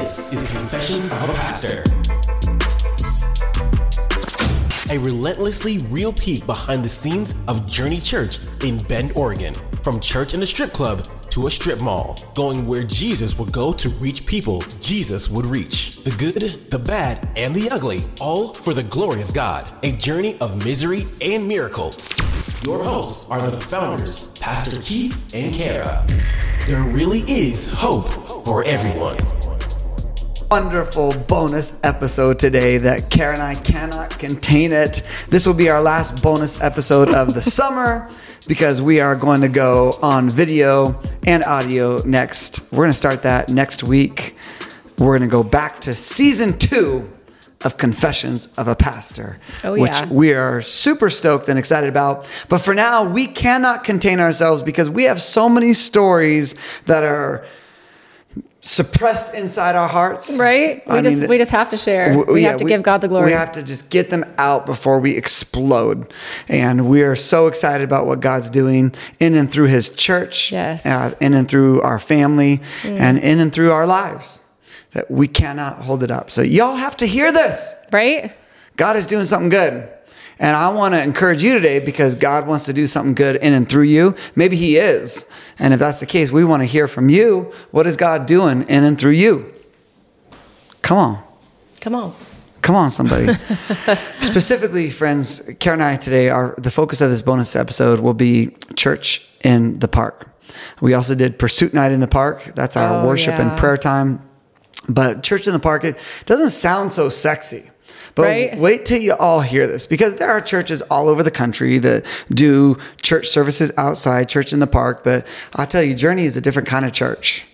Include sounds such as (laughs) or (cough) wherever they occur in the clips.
This is Confessions of a Pastor. A relentlessly real peek behind the scenes of Journey Church in Bend, Oregon. From church in a strip club to a strip mall, going where Jesus would go to reach people Jesus would reach. The good, the bad, and the ugly, all for the glory of God. A journey of misery and miracles. Your hosts are the founders, Pastor Keith and Kara. There really is hope for everyone. wonderful bonus episode today that Kara and I cannot contain it. This will be our last bonus episode of the (laughs) summer because we are going to go on video and audio next. We're going to start that next week. We're going to go back to season two of Confessions of a Pastor, Oh, which yeah. we are super stoked and excited about. But for now, we cannot contain ourselves because we have so many stories that are suppressed inside our hearts. Right? We I just mean, we just have to share. w- we yeah, have to give God the glory. We have to just get them out before we explode. And we are so excited about what God's doing in and through His church, Yes. uh, in and through our family, and in and through our lives. That we cannot hold it up. So y'all have to hear this. right? God is doing something good. And I want to encourage you today because God wants to do something good in and through you. Maybe He is. And if that's the case, we want to hear from you. What is God doing in and through you? Come on. Come on. Come on, somebody. (laughs) Specifically, friends, Kara and I today are the focus of this bonus episode will be church in the park. We also did pursuit night in the park. That's our Oh, worship and prayer time. But church in the park, it doesn't sound so sexy. But Right. wait till you all hear this because there are churches all over the country that do church services outside, church in the park. But I'll tell you, Journey is a different kind of church.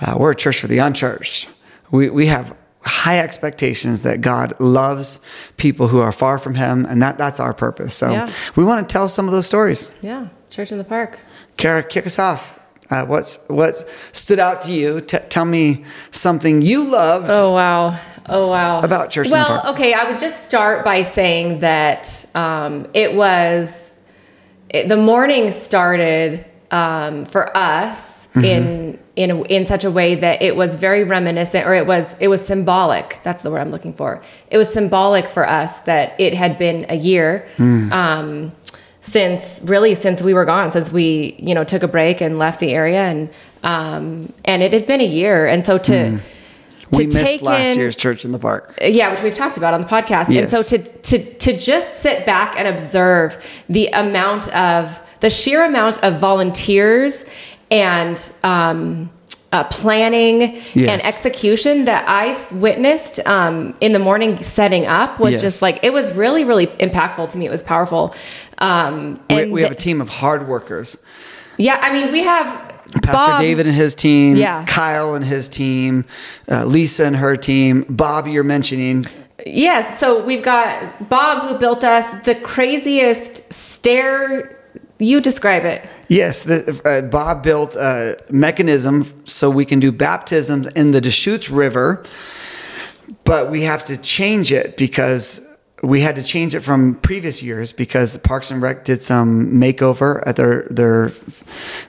Uh, we're a church for the unchurched. We, we have high expectations that God loves people who are far from Him, and that, that's our purpose. So Yeah. we want to tell some of those stories. Yeah. Church in the park. Kara, kick us off. Uh, what's what stood out to you? T- tell me something you loved. Oh wow. Oh wow. About Church Well, okay. I would just start by saying that um, it was it, the morning started um, for us Mm-hmm. in in in such a way that it was very reminiscent, or it was it was symbolic. That's the word I'm looking for. It was symbolic for us that it had been a year. Hmm. Um, since really since we were gone since we you know took a break and left the area and um and it had been a year and so to to Hmm. we missed take last in- year's church in the park. yeah, which we've talked about on the podcast. Yes. And so to to to just sit back and observe the amount of the sheer amount of volunteers and um, uh, planning and execution that I witnessed um, in the morning setting up was Yes. just like it was really really impactful to me. It was powerful. Um, We, we have a team of hard workers. yeah, I mean we have Pastor Bob- David and his team, Yeah. Kyle and his team, uh, Lisa and her team, Bob, you're mentioning. Yes, so we've got Bob who built us the craziest stair. You describe it. Yes, the, uh, Bob built a mechanism so we can do baptisms in the Deschutes River, but we have to change it because we had to change it from previous years because the Parks and Rec did some makeover at their their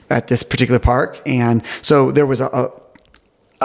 at this particular park, and so there was a. a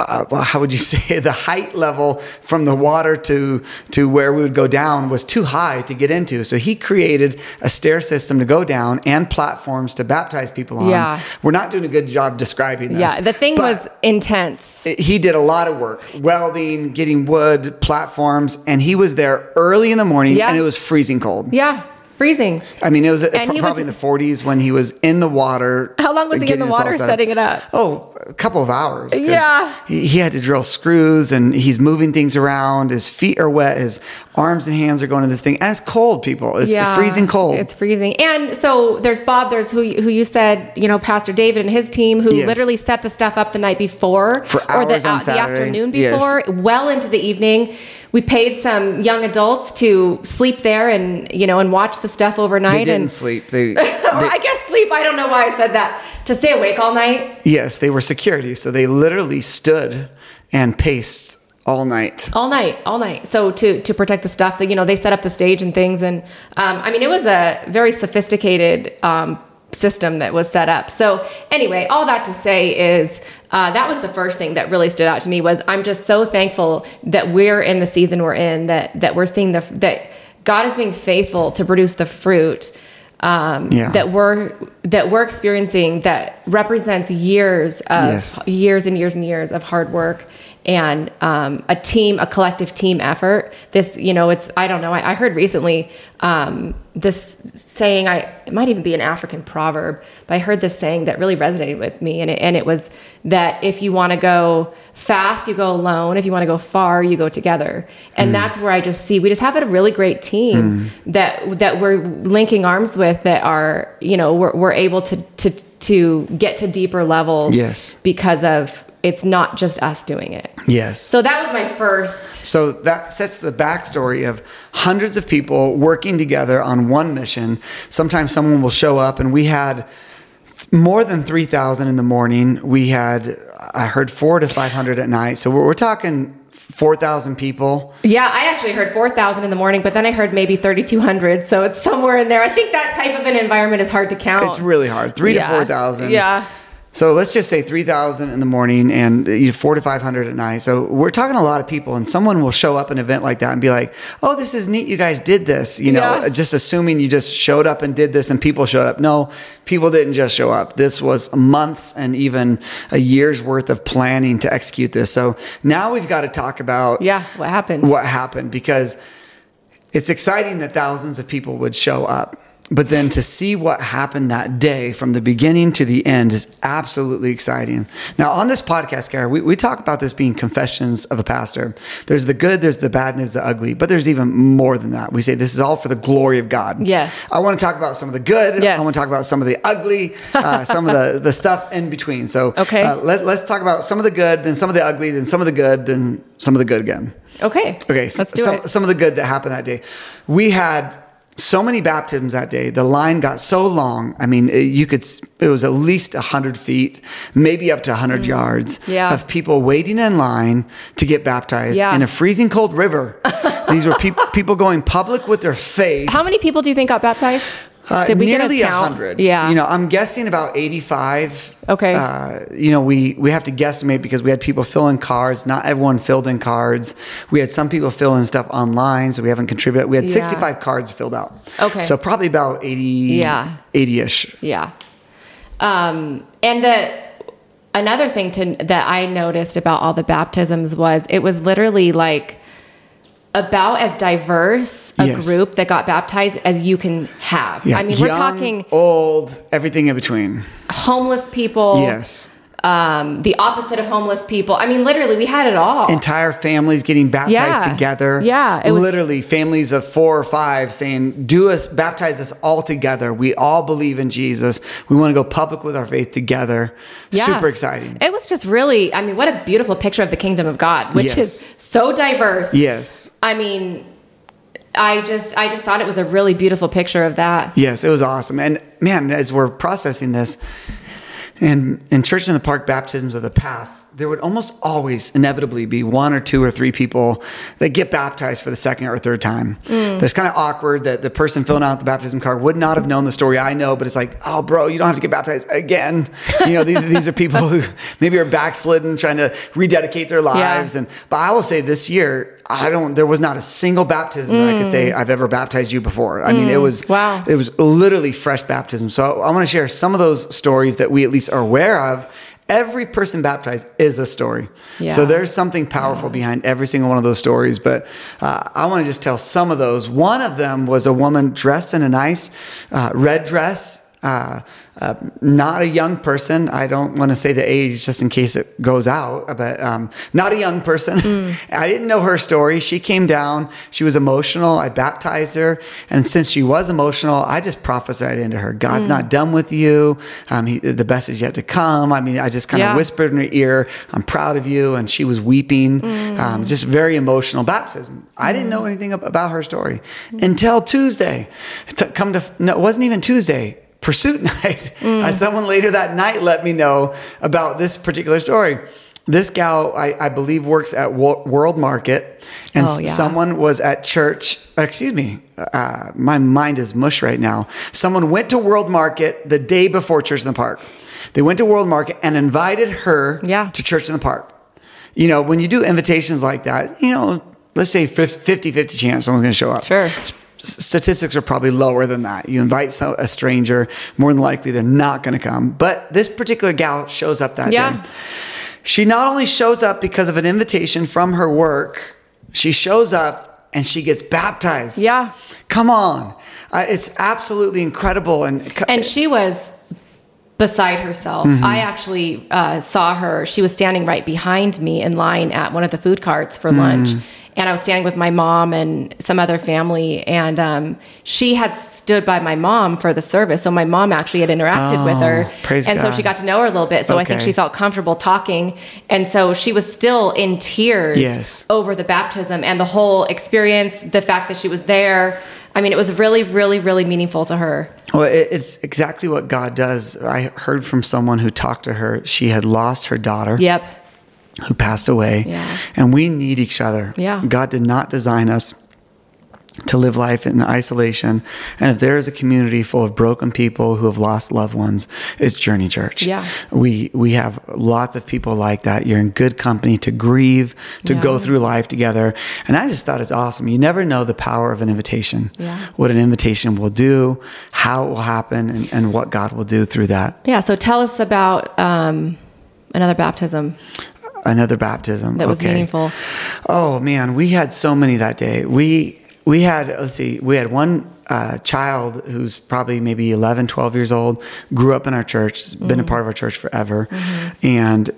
uh, well, how would you (laughs) say the height level from the water to to where we would go down was too high to get into. So he created a stair system to go down and platforms to baptize people on. Yeah. We're not doing a good job describing this. Yeah, the thing was intense. he did a lot of work, welding, getting wood, platforms, and he was there early in the morning Yeah. and it was freezing cold. Yeah, freezing. I mean, it was uh, And probably was- in the 40s when he was in the water. How long was he in the water set setting it up? Oh, a couple of hours. Yeah. He, he had to drill screws and he's moving things around. His feet are wet. His arms and hands are going to this thing. And it's cold, people. It's freezing cold. It's freezing. And so there's Bob, there's who who you said, you know, Pastor David and his team who Yes. literally set the stuff up the night before For or the, on the afternoon Yes. before, well into the evening. We paid some young adults to sleep there and you know and watch the stuff overnight they didn't and sleep. They, (laughs) they- I guess sleep. I don't know why I said that. To stay awake all night. yes, they were security. So they literally stood and paced all night. all night all night so to to protect the stuff that you know they set up the stage and things and um, i mean it was a very sophisticated um, system that was set up. So anyway, all that to say is uh, that was the first thing that really stood out to me was I'm just so thankful that we're in the season we're in that that we're seeing the that God is being faithful to produce the fruit um, Yeah. that we're that we're experiencing that represents years of Yes. years and years and years of hard work and um, a team, a collective team effort. This, you know, it's I don't know. I, I heard recently um, this saying. I it might even be an African proverb, but I heard this saying that really resonated with me, and it, and it was that if you want to go fast, you go alone. If you want to go far, you go together. And that's where I just see we just have a really great team that that we're linking arms with. That are you know we're, we're able to to to get to deeper levels. Yes. because of it's not just us doing it. Yes. So that was my first. So that sets the backstory of hundreds of people working together on one mission. Sometimes someone will show up, and we had more than 3,000 in the morning. We had, I heard, four to 500 at night. So we're, we're talking 4,000 people. Yeah, I actually heard 4,000 in the morning, but then I heard maybe 3,200. So it's somewhere in there. I think that type of an environment is hard to count. It's really hard. Three Yeah. to 4,000. Yeah. So let's just say 3,000 in the morning and uh, you know, four to 500 at night. So we're talking a lot of people, and someone will show up an event like that and be like, oh, this is neat. You guys did this. You know, Yeah. just assuming you just showed up and did this and people showed up. No, people didn't just show up. This was months and even a year's worth of planning to execute this. So now we've got to talk about Yeah. What happened? what happened because it's exciting that thousands of people would show up. But then to see what happened that day from the beginning to the end is absolutely exciting. Now, on this podcast, Gary, we, we talk about this being confessions of a pastor. There's the good, there's the bad, and there's the ugly, but there's even more than that. We say this is all for the glory of God. Yes. I want to talk about some of the good. Yes. I want to talk about some of the ugly, uh, (laughs) some of the, the stuff in between. So Okay. uh, let, let's talk about some of the good, then some of the ugly, then some of the good, then some of the good again. Okay. Okay, Let's do some, it. some of the good that happened that day. We had so many baptisms that day. The line got so long. I mean, it, you could, it was at least 100 feet, maybe up to 100 yards Mm. Yeah. of people waiting in line to get baptized Yeah. in a freezing cold river. (laughs) These were peop people going public with their faith. How many people do you think got baptized? Uh, Did we nearly get a a count? hundred. Yeah. You know, I'm guessing about 85. Okay. Uh, you know, we we have to guesstimate because we had people fill in cards. Not everyone filled in cards. We had some people fill in stuff online, so we haven't contributed. We had Yeah. 65 cards filled out. Okay. So probably about 80. Yeah. 80ish. Yeah. Um, and the another thing to that I noticed about all the baptisms was it was literally like about as diverse a Yes. group that got baptized as you can have. Yeah. I mean, we're Young, talking old, everything in between. homeless people. Yes. Um, the opposite of homeless people. I mean, literally, we had it all. Entire families getting baptized Yeah. together. Yeah, it was- literally families of four or five saying, "Do us baptize us all together. We all believe in Jesus. We want to go public with our faith together." Yeah. Super exciting. It was just really, I mean, what a beautiful picture of the kingdom of God, which Yes. is so diverse. Yes. I mean, I just, I just thought it was a really beautiful picture of that. Yes, it was awesome. And man, as we're processing this, and in church in the park baptisms of the past, there would almost always inevitably be one or two or three people that get baptized for the second or third time. Mm. It's kind of awkward that the person filling out the baptism card would not have known the story I know, but it's like, oh, bro, you don't have to get baptized again. You know, these these are people who (laughs) maybe are backslidden, trying to rededicate their lives. And but I will say this year, I don't. There was not a single baptism that I could say mm. I've ever baptized you before. I mean, it mm. was Wow. it was literally fresh baptism. So I want to share some of those stories that we at least are aware of. Every person baptized is a story. Yeah. So there's something powerful behind every single one of those stories. But uh, I want to just tell some of those. One of them was a woman dressed in a nice uh, red dress. Uh, uh, not a young person. I don't want to say the age just in case it goes out, but um, not a young person. (laughs) I didn't know her story. She came down. She was emotional. I baptized her. And since she was emotional, I just prophesied into her God's not done with you. Um, he, the best is yet to come. I mean, I just kind of Yeah. whispered in her ear, I'm proud of you. And she was weeping. Um, just very emotional baptism. I didn't know anything about her story until Tuesday. To come to, no, it wasn't even Tuesday pursuit (laughs) night. Uh, someone later that night let me know about this particular story. this gal, I, I believe, works at World Market, and Oh, yeah. someone was at church. Excuse me, uh, my mind is mush right now. Someone went to World Market the day before Church in the Park. They went to World Market and invited her Yeah. to Church in the Park. You know, when you do invitations like that, you know, let's say 50 50 chance someone's going to show up. Sure. S- Statistics are probably lower than that. You invite some, a stranger, more than likely they're not going to come. But this particular gal shows up that Yeah. day. She not only shows up because of an invitation from her work, she shows up and she gets baptized. Yeah. Come on. Uh, it's absolutely incredible. And, and she was beside herself. Mm-hmm. I actually uh, saw her. She was standing right behind me in line at one of the food carts for lunch. And I was standing with my mom and some other family. And um, she had stood by my mom for the service. So my mom actually had interacted with her. Oh, and so she got to know her a little bit. So I think she felt comfortable talking. And so she was still in tears Yes. over the baptism and the whole experience, the fact that she was there. I mean, it was really, really, really meaningful to her. Well, it's exactly what God does. I heard from someone who talked to her. She had lost her daughter Yep. Who passed away. Yeah. And we need each other. Yeah. God did not design us to live life in isolation. And if there is a community full of broken people who have lost loved ones, it's Journey Church. Yeah. We we have lots of people like that. You're in good company to grieve, to go through life together. And I just thought it's awesome. You never know the power of an invitation. Yeah. What an invitation will do, how it will happen, and, and what God will do through that. Yeah, so tell us about um, another baptism Another baptism. that was Okay. meaningful. Oh man, we had so many that day. We we had let's see, we had one uh, child who's probably maybe 11, 12 years old, grew up in our church, has been a mm-hmm. part of our church forever, mm-hmm. and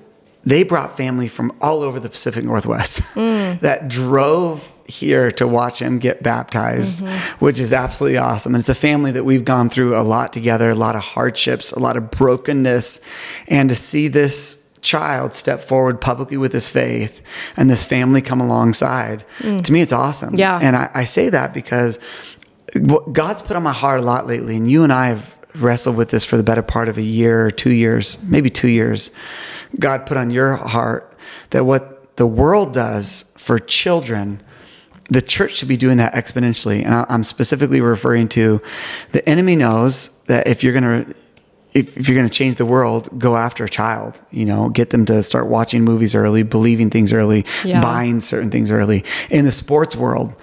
they brought family from all over the Pacific Northwest (laughs) mm. that drove here to watch him get baptized, mm-hmm. which is absolutely awesome. And it's a family that we've gone through a lot together, a lot of hardships, a lot of brokenness, and to see this child step forward publicly with his faith and this family come alongside mm. to me it's awesome. Yeah. and I, I say that because what god's put on my heart a lot lately and you and i have wrestled with this for the better part of a year or two years maybe two years. God put on your heart that what the world does for children the church should be doing that exponentially. And i'm specifically referring to the enemy knows that if you're going to if, if you're going to change the world, go after a child. You know, get them to start watching movies early, believing things early, Yeah. buying certain things early. In the sports world,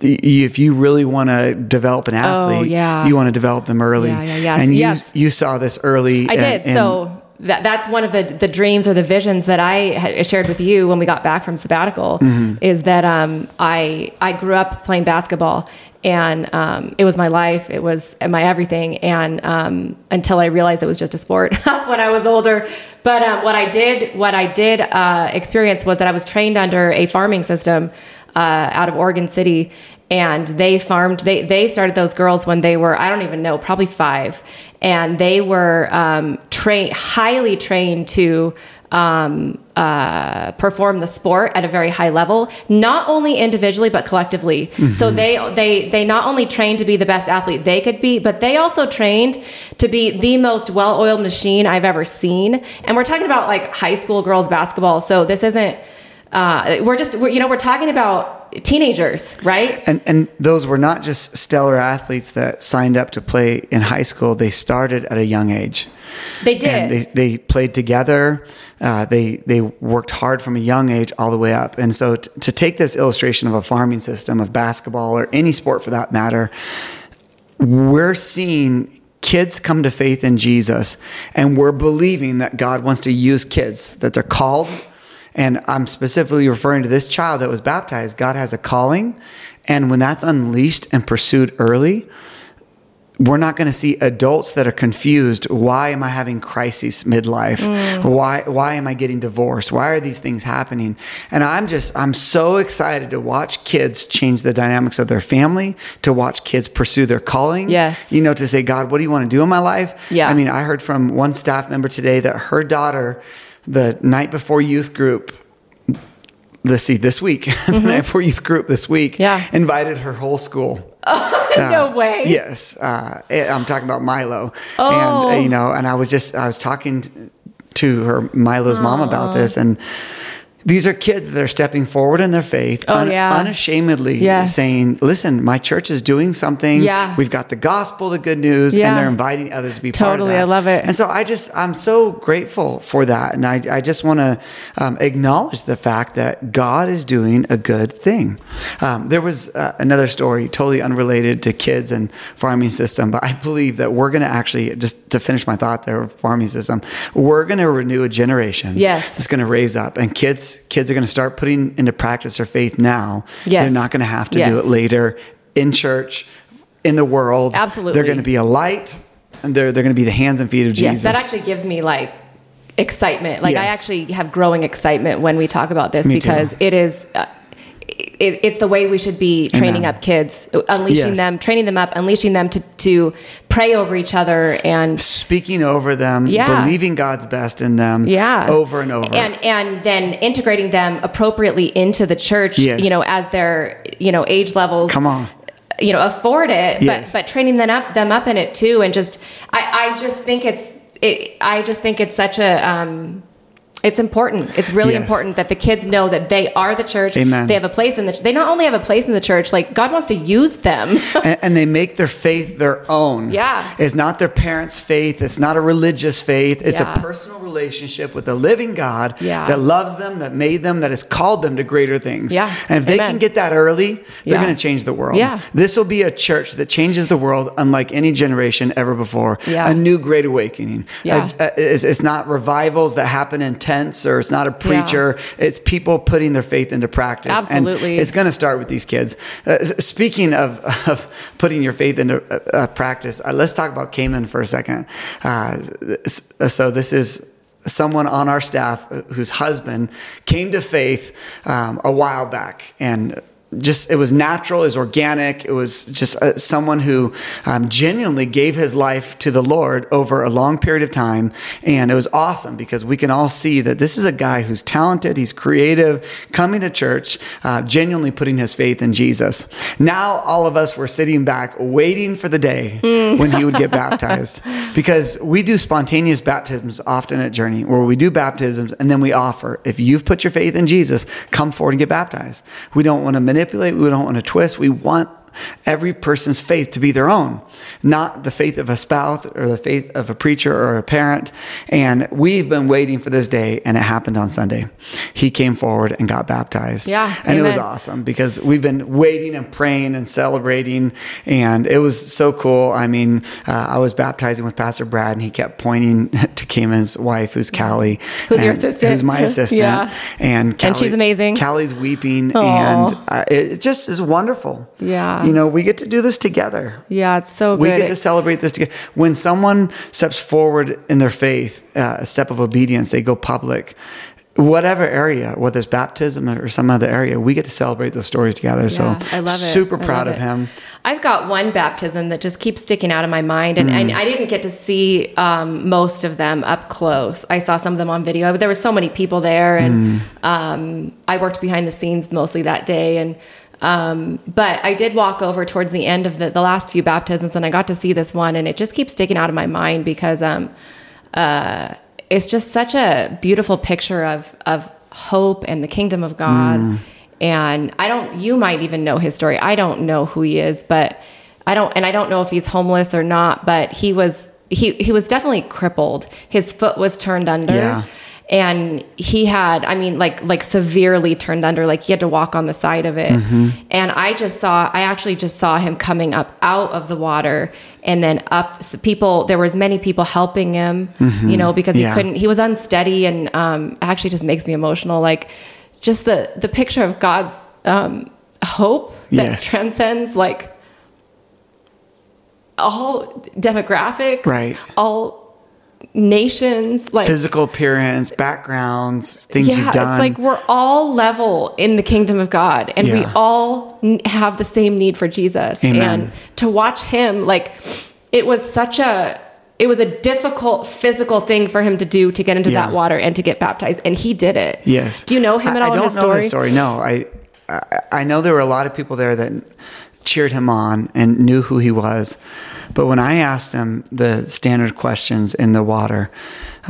if you really want to develop an athlete, Oh, yeah. you want to develop them early. Yeah, yeah, yes, And you yes. you saw this early. I and- did. and- so that, that's one of the, the dreams or the visions that I shared with you when we got back from sabbatical Mm-hmm. is that um, I, I grew up playing basketball and um, it was my life. It was my everything. And um, until I realized it was just a sport (laughs) when I was older. But um, what I did, what I did uh, experience was that I was trained under a farming system uh, out of Oregon City, and they farmed. They they started those girls when they were I don't even know, probably five, and they were um, trained, highly trained to. Um, uh, perform the sport at a very high level, not only individually but collectively. So they they they not only trained to be the best athlete they could be, but they also trained to be the most well-oiled machine I've ever seen. And we're talking about like high school girls basketball. So this isn't. Uh, we're just we're, you know we're talking about teenagers, right? And and those were not just stellar athletes that signed up to play in high school. They started at a young age. They did. And they, they played together. Uh, they they worked hard from a young age all the way up. And so t- to take this illustration of a farming system of basketball or any sport for that matter, we're seeing kids come to faith in Jesus, and we're believing that God wants to use kids that they're called. And I'm specifically referring to this child that was baptized. God has a calling, and when that's unleashed and pursued early, we're not going to see adults that are confused. Why am I having crises midlife? Mm. Why why am I getting divorced? Why are these things happening? And I'm just I'm so excited to watch kids change the dynamics of their family, to watch kids pursue their calling. Yes. You know, to say, God, what do you want to do in my life? Yeah. I mean, I heard from one staff member today that her daughter, the night before youth group, let's see, this week, (laughs) the night before youth group this week, Mm-hmm. Yeah. invited her whole school. (laughs) no way. Yes, uh, I'm talking about Milo, Oh. and uh, you know, and I was just I was talking to her Milo's mom about this, and these are kids that are stepping forward in their faith, Oh, yeah. unashamedly Yes. saying, "Listen, my church is doing something. Yeah. We've got the gospel, the good news, Yeah. and they're inviting others to be part of it. Totally. I love it. And so I just, I'm so grateful for that, and I, I just want to um, acknowledge the fact that God is doing a good thing. Um, there was uh, another story, totally unrelated to kids and farming system, but I believe that we're going to actually, just to finish my thought there, farming system, we're going to renew a generation. Yes. that's going to raise up, and kids, kids are going to start putting into practice their faith now. Yes. they're not going to have to Yes. do it later in church, in the world. Absolutely. they're going to be a light. And they're, they're going to be the hands and feet of Jesus. Yes, that actually gives me like excitement. Like I actually have growing excitement when we talk about this Me too. because it is. Uh, it, it's the way we should be training Amen. up kids, unleashing Yes. them, training them up, unleashing them to, to pray over each other and speaking over them, Yeah. believing God's best in them, yeah over and over. and and then integrating them appropriately into the church Yes. you know as their you know age levels Come on. you know afford it Yes. but but training them up them up in it too and just i i just think it's it, i just think it's such a um it's important. It's really Yes. important that the kids know that they are the church. Amen. They have a place in the. They not only have a place in the church, like God wants to use them. (laughs) and, and they make their faith their own. Yeah. It's not their parents' faith. It's not a religious faith. It's Yeah. a personal relationship with the living God Yeah. that loves them, that made them, that has called them to greater things. Yeah. And if they can get that early, they're Yeah. going to change the world. Yeah. This will be a church that changes the world unlike any generation ever before. Yeah. A new great awakening. Yeah. A- a- it's, it's not revivals that happen in or it's not a preacher. It's people putting their faith into practice. Absolutely. And it's going to start with these kids. Uh, speaking of, (laughs) of putting your faith into uh, uh, practice, uh, let's talk about Cayman for a second. Uh, so this is someone on our staff whose husband came to faith um, a while back and just it was natural it was organic it was just uh, someone who um, genuinely gave his life to the lord over a long period of time. And it was awesome because we can all see that this is a guy who's talented he's creative coming to church uh, genuinely putting his faith in jesus. Now all of us were sitting back waiting for the day (laughs) when he would get baptized. Because we do spontaneous baptisms often at journey where we do baptisms and then we offer if you've put your faith in jesus come forward and get baptized. We don't want to manipulate we don't want to twist we want every person's faith to be their own, not the faith of a spouse or the faith of a preacher or a parent. And we've been waiting for this day, and it happened on Sunday. He came forward and got baptized. Yeah, And it was awesome because we've been waiting and praying and celebrating, and it was so cool. I mean, uh, I was baptizing with Pastor Brad, and he kept pointing (laughs) to Cayman's wife, who's Callie. Who's your and- assistant? Who's my (laughs) assistant. Yeah. And, Callie, she's amazing. Callie's weeping, Aw. and uh, it just is wonderful. Yeah. You know, we get to do this together. yeah, it's so great. We good. get to celebrate this together. When someone steps forward in their faith, uh, a step of obedience, they go public. Whatever area, whether it's baptism or some other area, we get to celebrate those stories together. so I love it. super proud of it. him. I've got one baptism that just keeps sticking out of my mind, and, Mm. and I didn't get to see um, most of them up close. I saw some of them on video, but there were so many people there, and Mm. um, I worked behind the scenes mostly that day. And um, but I did walk over towards the end of the, the last few baptisms, and I got to see this one, and it just keeps sticking out of my mind because um, uh, it's just such a beautiful picture of of hope and the kingdom of God. Mm. And I don't. You might even know his story. I don't know who he is, but I don't. And I don't know if he's homeless or not. But he was. He he was definitely crippled. His foot was turned under. Yeah. And he had, I mean, like like severely turned under, like he had to walk on the side of it. Mm-hmm. And I just saw, I actually just saw him coming up out of the water, and then up. so People, there was many people helping him, you know, because he Mm-hmm. Yeah. couldn't. He was unsteady, and um, actually just makes me emotional. Like just the the picture of God's um, hope that Yes. transcends like all demographics, Right. All nations, like Physical appearance, backgrounds, things yeah, you've done. it's like we're all level in the kingdom of God, and we all have the same need for Jesus. Amen. And to watch him, like, it was such a, it was a difficult physical thing for him to do to get into Yeah. that water and to get baptized, and he did it. Yes. Do you know him at I, all? I don't his know story? his story. No, I I know there were a lot of people there that cheered him on and knew who he was. But when I asked him the standard questions in the water,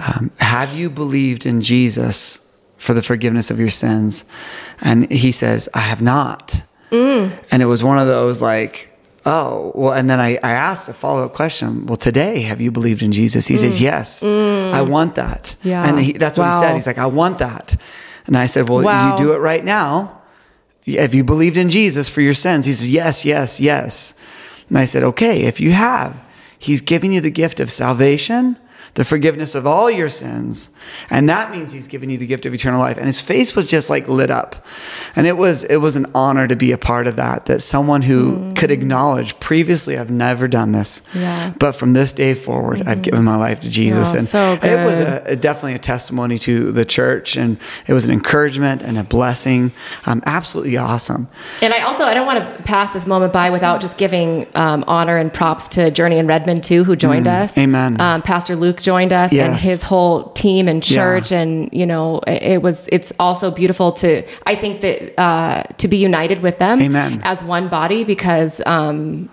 um, have you believed in Jesus for the forgiveness of your sins? And he says, I have not. Mm. And it was one of those like, oh, well, and then I, I asked a follow up question. Well, today, have you believed in Jesus? He says, mm. yes, I mm. want that. Yeah. And he, that's what he said. He's like, I want that. And I said, well, Wow. you do it right now. Have you believed in Jesus for your sins? He says, yes, yes, yes. And I said, okay, if you have, he's giving you the gift of salvation, the forgiveness of all your sins. And that means he's given you the gift of eternal life. And his face was just like lit up. And it was, it was an honor to be a part of that, that someone who could acknowledge previously, I've never done this. Yeah. But from this day forward, I've given my life to Jesus. Oh, and so it was a, a- definitely a testimony to the church. And it was an encouragement and a blessing. Um, absolutely awesome. And I also I don't want to pass this moment by without just giving um, honor and props to Journey and Redmond too, who joined us. Mm. amen. Um, Pastor Luke joined us and his whole team and Yeah. church, and you know it, was. It's also beautiful to I think that uh, to be united with them Amen. as one body because um,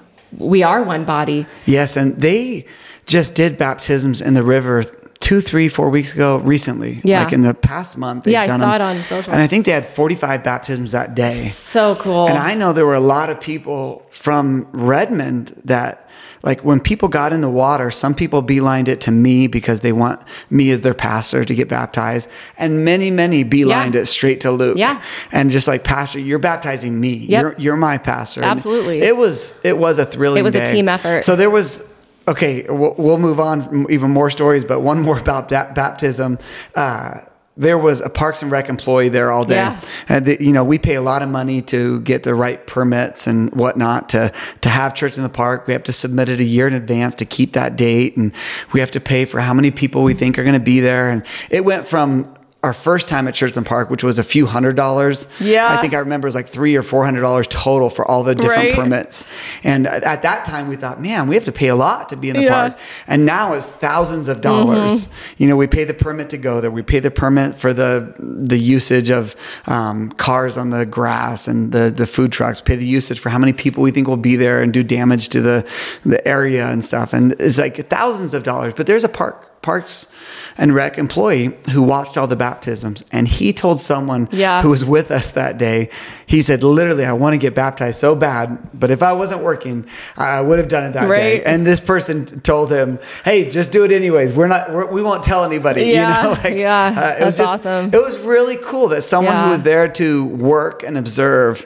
we are one body. Yes, and they just did baptisms in the river two, three, four weeks ago recently. Yeah. Like in the past month. Yeah, I saw them. it on social. And I think they had 45 baptisms that day. So cool. And I know there were a lot of people from Redmond that, like, when people got in the water, some people beelined it to me because they want me as their pastor to get baptized. And many, many beelined Yeah. it straight to Luke. Yeah. And just like, Pastor, you're baptizing me. Yep. You're, you're my pastor. And Absolutely. It was, it was a thrilling It was a team effort. So there was, okay, we'll, we'll move on from even more stories, but one more about baptism. Uh, there was a Parks and Rec employee there all day. Yeah. And the, you know, we pay a lot of money to get the right permits and whatnot to to have church in the park. We have to submit it a year in advance to keep that date, and we have to pay for how many people we think are going to be there. And it went from our first time at church in the park, which was a few hundred dollars. Yeah. I think I remember it was like three or four hundred dollars total for all the different Right. permits. And at at that time, we thought, man, we have to pay a lot to be in the Yeah. Mm-hmm. park. And now it's thousands of dollars. You know, we pay the permit to go there. We pay the permit for the the usage of um, cars on the grass and the the food trucks. Pay the usage for how many people we think will be there and do damage to the the area and stuff. And it's like thousands of dollars. But there's a park parks and rec employee who watched all the baptisms and he told someone Yeah. who was with us that day he said literally i want to get baptized so bad but if i wasn't working i would have done it that day and this person told him hey just do it anyways we're not we're, we won't tell anybody Yeah, you know (laughs) like yeah, uh, it was just awesome. it was really cool that someone Yeah. who was there to work and observe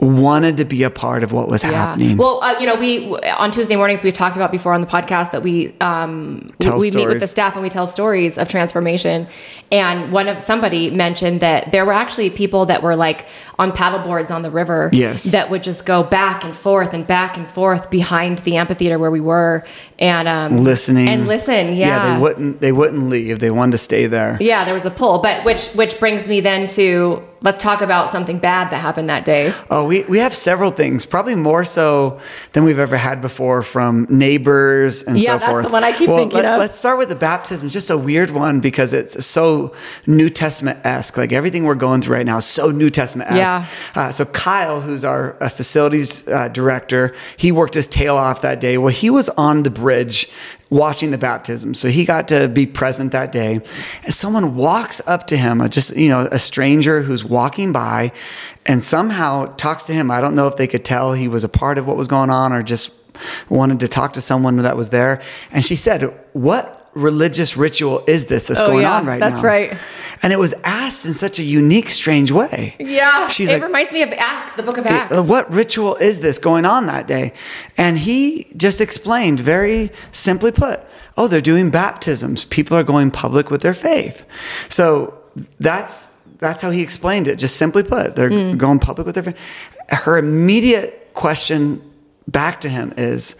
wanted to be a part of what was happening. Well, uh, you know, we on Tuesday mornings we've talked about before on the podcast that we um, we, we meet with the staff and we tell stories of transformation. And one of somebody mentioned that there were actually people that were like on paddle boards on the river. Yes. That would just go back and forth and back and forth behind the amphitheater where we were and um, listening and listen. Yeah. they wouldn't they wouldn't leave they wanted to stay there Yeah, there was a pull, but which which brings me then to let's talk about something bad that happened that day. Oh, we, we have several things, probably more so than we've ever had before from neighbors and Yeah, so that's forth. the one I keep well, thinking let, of. Let's start with the baptism. It's just a weird one because it's so New Testament esque. Like everything we're going through right now is so New Testament esque. Yeah. Uh, so Kyle, who's our uh, facilities uh, director, he worked his tail off that day. Well, he was on the bridge watching the baptism. So he got to be present that day. And someone walks up to him, uh, just, you know, a stranger who's walking by and somehow talks to him. I don't know if they could tell he was a part of what was going on or just wanted to talk to someone that was there. And she said, What religious ritual is this that's Oh, going yeah, on right that's now? That's right. And it was asked in such a unique, strange way. Yeah, She's it like, reminds me of Acts, the book of Acts. what ritual is this going on that day? And he just explained very simply put, oh, they're doing baptisms. People are going public with their faith. So that's that's how he explained it. Just simply put, they're Hmm. going public with their faith. Her immediate question back to him is,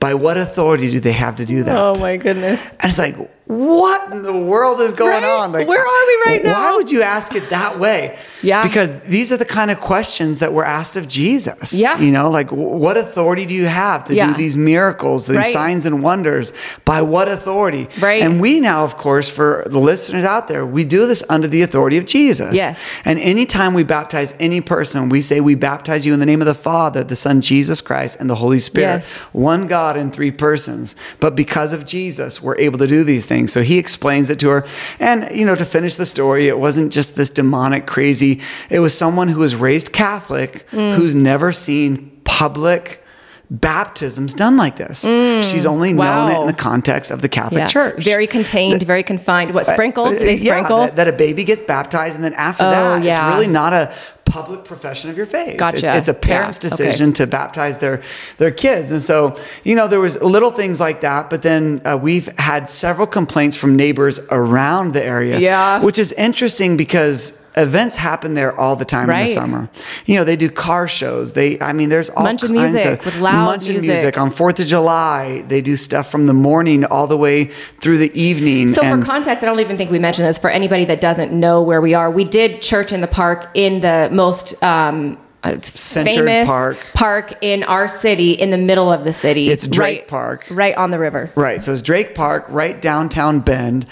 by what authority do they have to do that? Oh my goodness. And it's like, what in the world is going Right? on? Like, Where are we right now? Why would you ask it that way? Yeah. Because these are the kind of questions that were asked of Jesus. Yeah. You know, like, what authority do you have to Yeah. do these miracles, these Right. signs and wonders? By what authority? Right. And we now, of course, for the listeners out there, we do this under the authority of Jesus. Yes. And anytime we baptize any person, we say, We baptize you in the name of the Father, the Son, Jesus Christ, and the Holy Spirit. Yes. One God in three persons. But because of Jesus, we're able to do these things. So he explains it to her. And, you know, to finish the story, it wasn't just this demonic, crazy, it was someone who was raised Catholic Mm. who's never seen public baptisms done like this. She's only known it Mm. In the context of the Catholic Yeah. Church. Very contained, very confined. What sprinkled? Uh, Do they yeah, sprinkle? that, that a baby gets baptized, and then after Oh, that, yeah. it's really not a public profession of your faith. Gotcha. It's, it's a parent's Yeah, okay. decision to baptize their their kids, and so you know there was little things like that. But then uh, we've had several complaints from neighbors around the area, Yeah. which is interesting because. Events happen there all the time in the summer. You know, they do car shows. They, I mean, there's all Bunch of kinds music of with loud bunch of music. music on Fourth of July. They do stuff from the morning all the way through the evening. So, and- for context, I don't even think we mentioned this for anybody that doesn't know where we are. We did church in the park in the most um, uh, Centered famous park. park in our city, in the middle of the city. It's Drake right, Park. right on the river. Right. So it's Drake Park, right downtown Bend.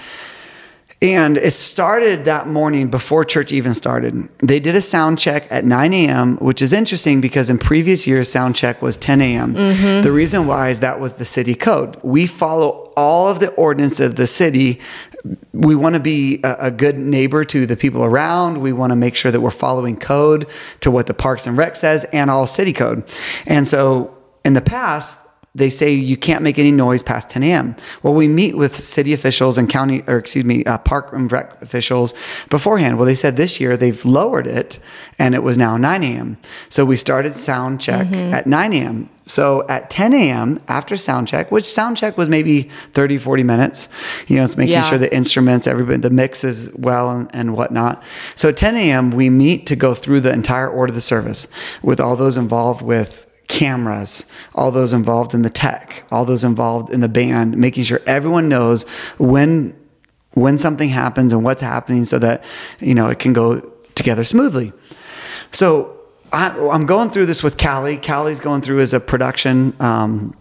And it started that morning before church even started. They did a sound check at 9 a.m., which is interesting because in previous years, sound check was 10 a.m. Mm-hmm. The reason why is that was the city code. We follow all of the ordinance of the city. We want to be a, a good neighbor to the people around. We want to make sure that we're following code to what the Parks and Rec says and all city code. And so in the past, they say you can't make any noise past 10 a.m. Well, we meet with city officials and county, or excuse me, uh, park and rec officials beforehand. Well, they said this year they've lowered it and it was now 9 a.m. So we started sound check at 9 a.m. So at 10 a.m. after sound check, which sound check was maybe 30, 40 minutes, you know, it's making Yeah. sure the instruments, everybody, the mix is well and, and whatnot. So at 10 a.m., we meet to go through the entire order of the service with all those involved with cameras, all those involved in the tech, all those involved in the band, making sure everyone knows when when something happens and what's happening so that you know it can go together smoothly. So I, I'm going through this with Callie. Callie's going through as a production um,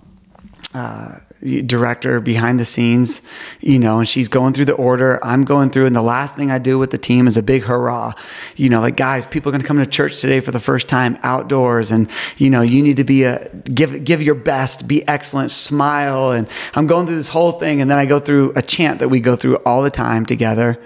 uh, director behind the scenes, you know, and she's going through the order. I'm going through, and the last thing I do with the team is a big hurrah. You know, like guys, people are going to come to church today for the first time outdoors, and you know, you need to be a give give your best, be excellent, smile, and I'm going through this whole thing, and then I go through a chant that we go through all the time together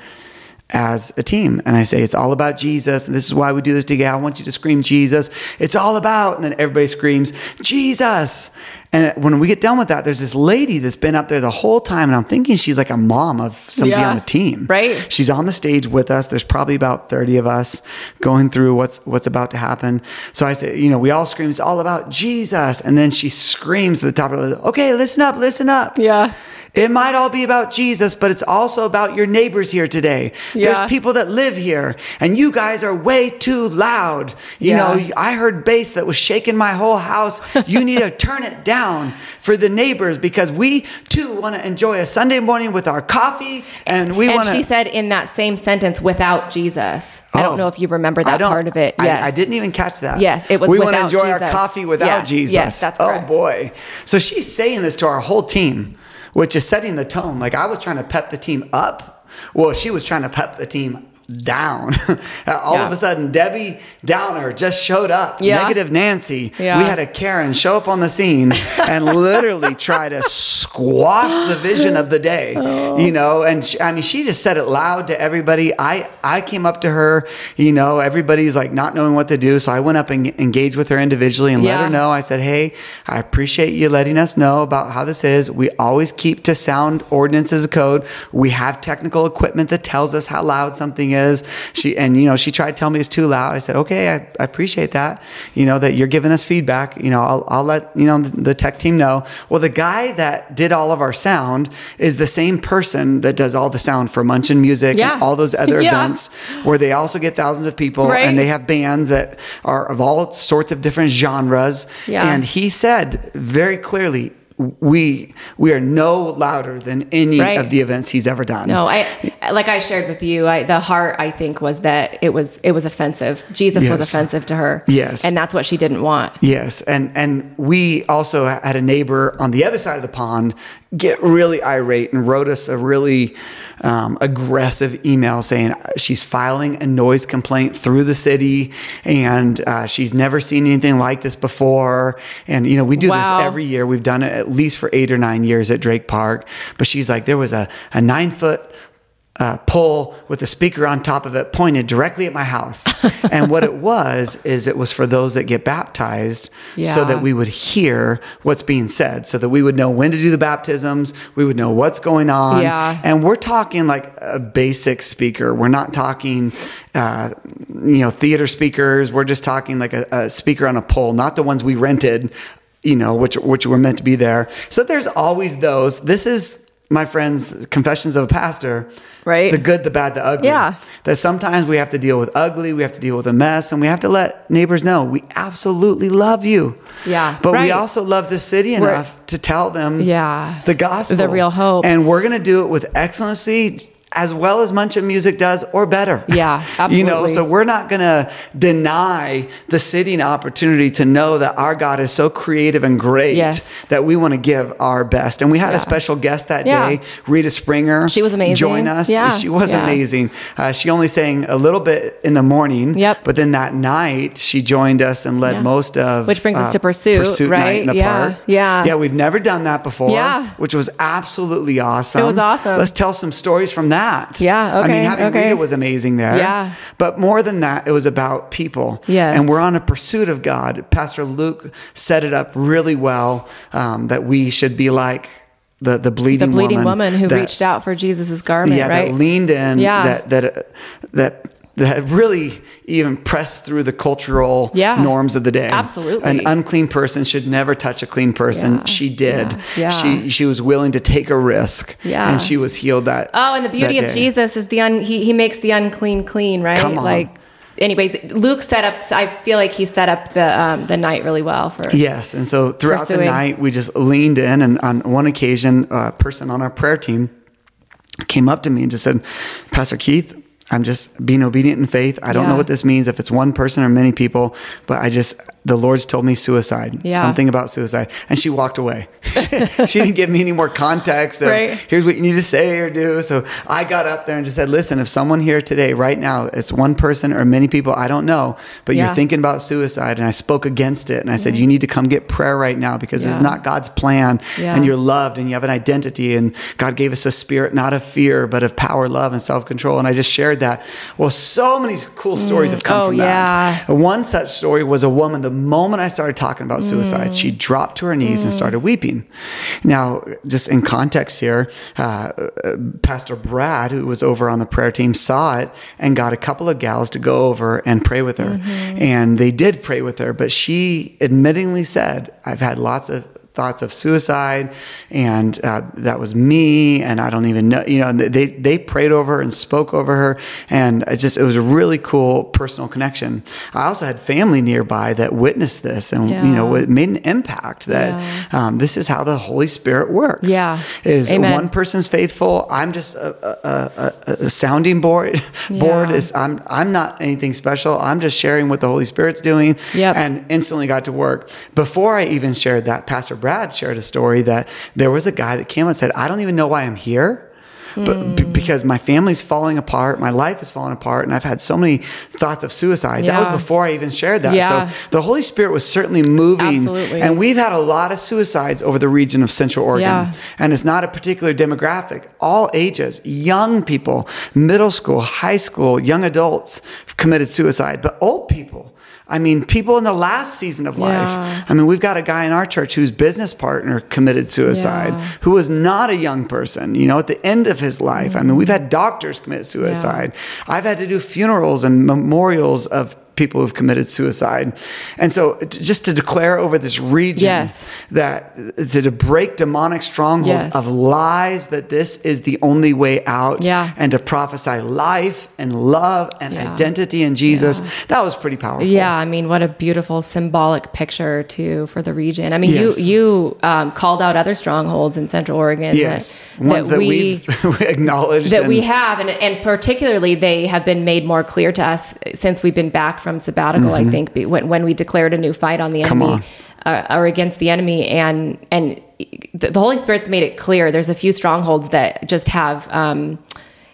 as a team. And I say, it's all about Jesus. And this is why we do this together. I want you to scream Jesus. It's all about. And then everybody screams, Jesus. And when we get done with that, there's this lady that's been up there the whole time. And I'm thinking she's like a mom of somebody Yeah. on the team. Right. She's on the stage with us. There's probably about 30 of us going through what's what's about to happen. So I say, you know, we all scream, it's all about Jesus. And then she screams at the top of the, okay, listen up, listen up. Yeah. It might all be about Jesus, but it's also about your neighbors here today. Yeah. There's people that live here, and you guys are way too loud. You Yeah. know, I heard bass that was shaking my whole house. You need to (laughs) turn it down for the neighbors because we too want to enjoy a Sunday morning with our coffee, and we want to. she said in that same sentence, without Jesus. I Oh. don't know if you remember that part of it. Yes. I, didn't even catch that. Yes, it was We want to enjoy our coffee without Yeah, Jesus. yes, that's oh correct. boy. So she's saying this to our whole team, which is setting the tone. Like I was trying to pep the team up. Well, she was trying to pep the team down. (laughs) All Yeah. of a sudden, Debbie Downer just showed up. Yeah. Negative Nancy. Yeah. We had a Karen show up on the scene (laughs) and literally try to squash the vision of the day. Oh. You know, and she, I mean, she just said it loud to everybody. I I came up to her. You know, everybody's like not knowing what to do, so I went up and engaged with her individually and let her know. I said, "Hey, I appreciate you letting us know about how this is. We always keep to sound ordinances of code. We have technical equipment that tells us how loud something is." She and you know, she tried to tell me it's too loud. I said, "Okay, I, I appreciate that. You know that you're giving us feedback. You know, I'll I'll let you know the, the tech team know." Well, the guy that did all of our sound is the same person that does all the sound for Munch and Music Yeah. and all those other (laughs) Yeah. events where they also get thousands of people Right. and they have bands that are of all sorts of different genres. Yeah. And he said very clearly, we we are no louder than any Right. of the events he's ever done. No, I like I shared with you. I, the heart, I think, was that it was it was offensive. Jesus was offensive to her. Yes. and that's what she didn't want. Yes, and and we also had a neighbor on the other side of the pond get really irate and wrote us a really um, aggressive email saying she's filing a noise complaint through the city and uh, she's never seen anything like this before. And you know we do this every year. We've done it at least for eight or nine years at Drake Park. But she's like, there was a, a nine foot uh, pole with a speaker on top of it pointed directly at my house. (laughs) and what it was is it was for those that get baptized so that we would hear what's being said, so that we would know when to do the baptisms, we would know what's going on. Yeah. And we're talking like a basic speaker. We're not talking, uh, you know, theater speakers. We're just talking like a, a speaker on a pole, not the ones we rented, you know, which which were meant to be there. So there's always those. This is my friends, confessions of a pastor. Right. The good, the bad, the ugly. Yeah. That sometimes we have to deal with ugly, we have to deal with a mess, and we have to let neighbors know we absolutely love you. Yeah, But we also love this city We're- enough to tell them Yeah. the gospel. The real hope. And we're going to do it with excellency as well as Munch and Music does or better. Yeah, (laughs) absolutely. You know, so we're not going to deny the city an opportunity to know that our God is so creative and great Yes. that we want to give our best. And we had Yeah. a special guest that Yeah. day, Rita Springer. She was amazing. Join us. Yeah. She was Yeah. amazing. Uh, she only sang a little bit in the morning. Yep. But then that night, she joined us and led most of Which brings us uh, to Pursuit, Night right? in the Yeah. park. Yeah. Yeah, we've never done that before. Yeah. Which was absolutely awesome. It was awesome. Let's tell some stories from that. Yeah, I mean, okay, having okay. Rita was amazing there. Yeah. But more than that, it was about people. Yes. And we're on a pursuit of God. Pastor Luke set it up really well um, that we should be like the, the bleeding, The bleeding, bleeding woman, who that- reached out for Jesus' garment, yeah, right? that leaned in, Yeah. that that that that really even pressed through the cultural Yeah. norms of the day. Absolutely. an unclean person should never touch a clean person. Yeah. She did. Yeah. Yeah. She she was willing to take a risk. Yeah. and she was healed that. Oh, and the beauty of. Jesus is the un, he he makes the unclean clean, right? Come on. Like, anyways, Luke set up. I feel like he set up the um, the night really well for. Yes, and so throughout the night, we just leaned in, and on one occasion, a person on our prayer team came up to me and just said, "Pastor Keith." I'm just being obedient in faith. I don't know what this means, if it's one person or many people, but I just, the Lord's told me suicide, Yeah. something about suicide. And she walked away. (laughs) she didn't give me any more context of Right. here's what you need to say or do. So I got up there and just said, listen, if someone here today, right now, it's one person or many people, I don't know, but Yeah. you're thinking about suicide. And I spoke against it. And I said, mm-hmm. you need to come get prayer right now because it's not God's plan. Yeah. And you're loved and you have an identity. And God gave us a spirit, not of fear, but of power, love, and self control. And I just shared that. Well, so many cool stories mm. have come Oh, from yeah. that. One such story was a woman, the moment I started talking about suicide, she mm. dropped to her knees and mm. started weeping. Now, just in context here, uh, Pastor Brad, who was over on the prayer team, saw it and got a couple of gals to go over and pray with her. Mm-hmm. And they did pray with her, but she admittingly said, I've had lots of thoughts of suicide and uh, that was me and i don't even know you know and they they prayed over her and spoke over her and it just it was a really cool personal connection i also had family nearby that witnessed this and you know it made an impact that um, this is how the holy spirit works Yeah. is Amen. one person's faithful i'm just a, a, a, a sounding board (laughs) board is i'm i'm not anything special i'm just sharing what the holy spirit's doing Yep. and instantly got to work. Before I even shared that, Pastor Brad shared a story that there was a guy that came and said, I don't even know why I'm here. But b- Hmm. because my family's falling apart, my life is falling apart, and I've had so many thoughts of suicide. That was before I even shared that. Yeah. So the Holy Spirit was certainly moving. Absolutely. And we've had a lot of suicides over the region of Central Oregon. Yeah. And it's not a particular demographic. All ages, young people, middle school, high school, young adults committed suicide, but old people. I mean, people in the last season of life. Yeah. I mean, we've got a guy in our church whose business partner committed suicide, Yeah. who was not a young person, you know, at the end of his life. I mean, we've had doctors commit suicide. I've had to do funerals and memorials of people who've committed suicide. And so, t- just to declare over this region Yes. that to, to break demonic strongholds Yes. of lies, that this is the only way out, Yeah. and to prophesy life and love and Yeah. identity in Jesus. That was pretty powerful. Yeah, I mean, what a beautiful symbolic picture too for the region. I mean, Yes. you you um, called out other strongholds in Central Oregon. Yes, that, ones that, we we've (laughs) acknowledged. that we have, and and particularly they have been made more clear to us since we've been back from sabbatical. I think when when we declared a new fight on the Mm-hmm. Enemy uh, or against the enemy, and and the, the Holy Spirit's made it clear. There's a few strongholds that just have um,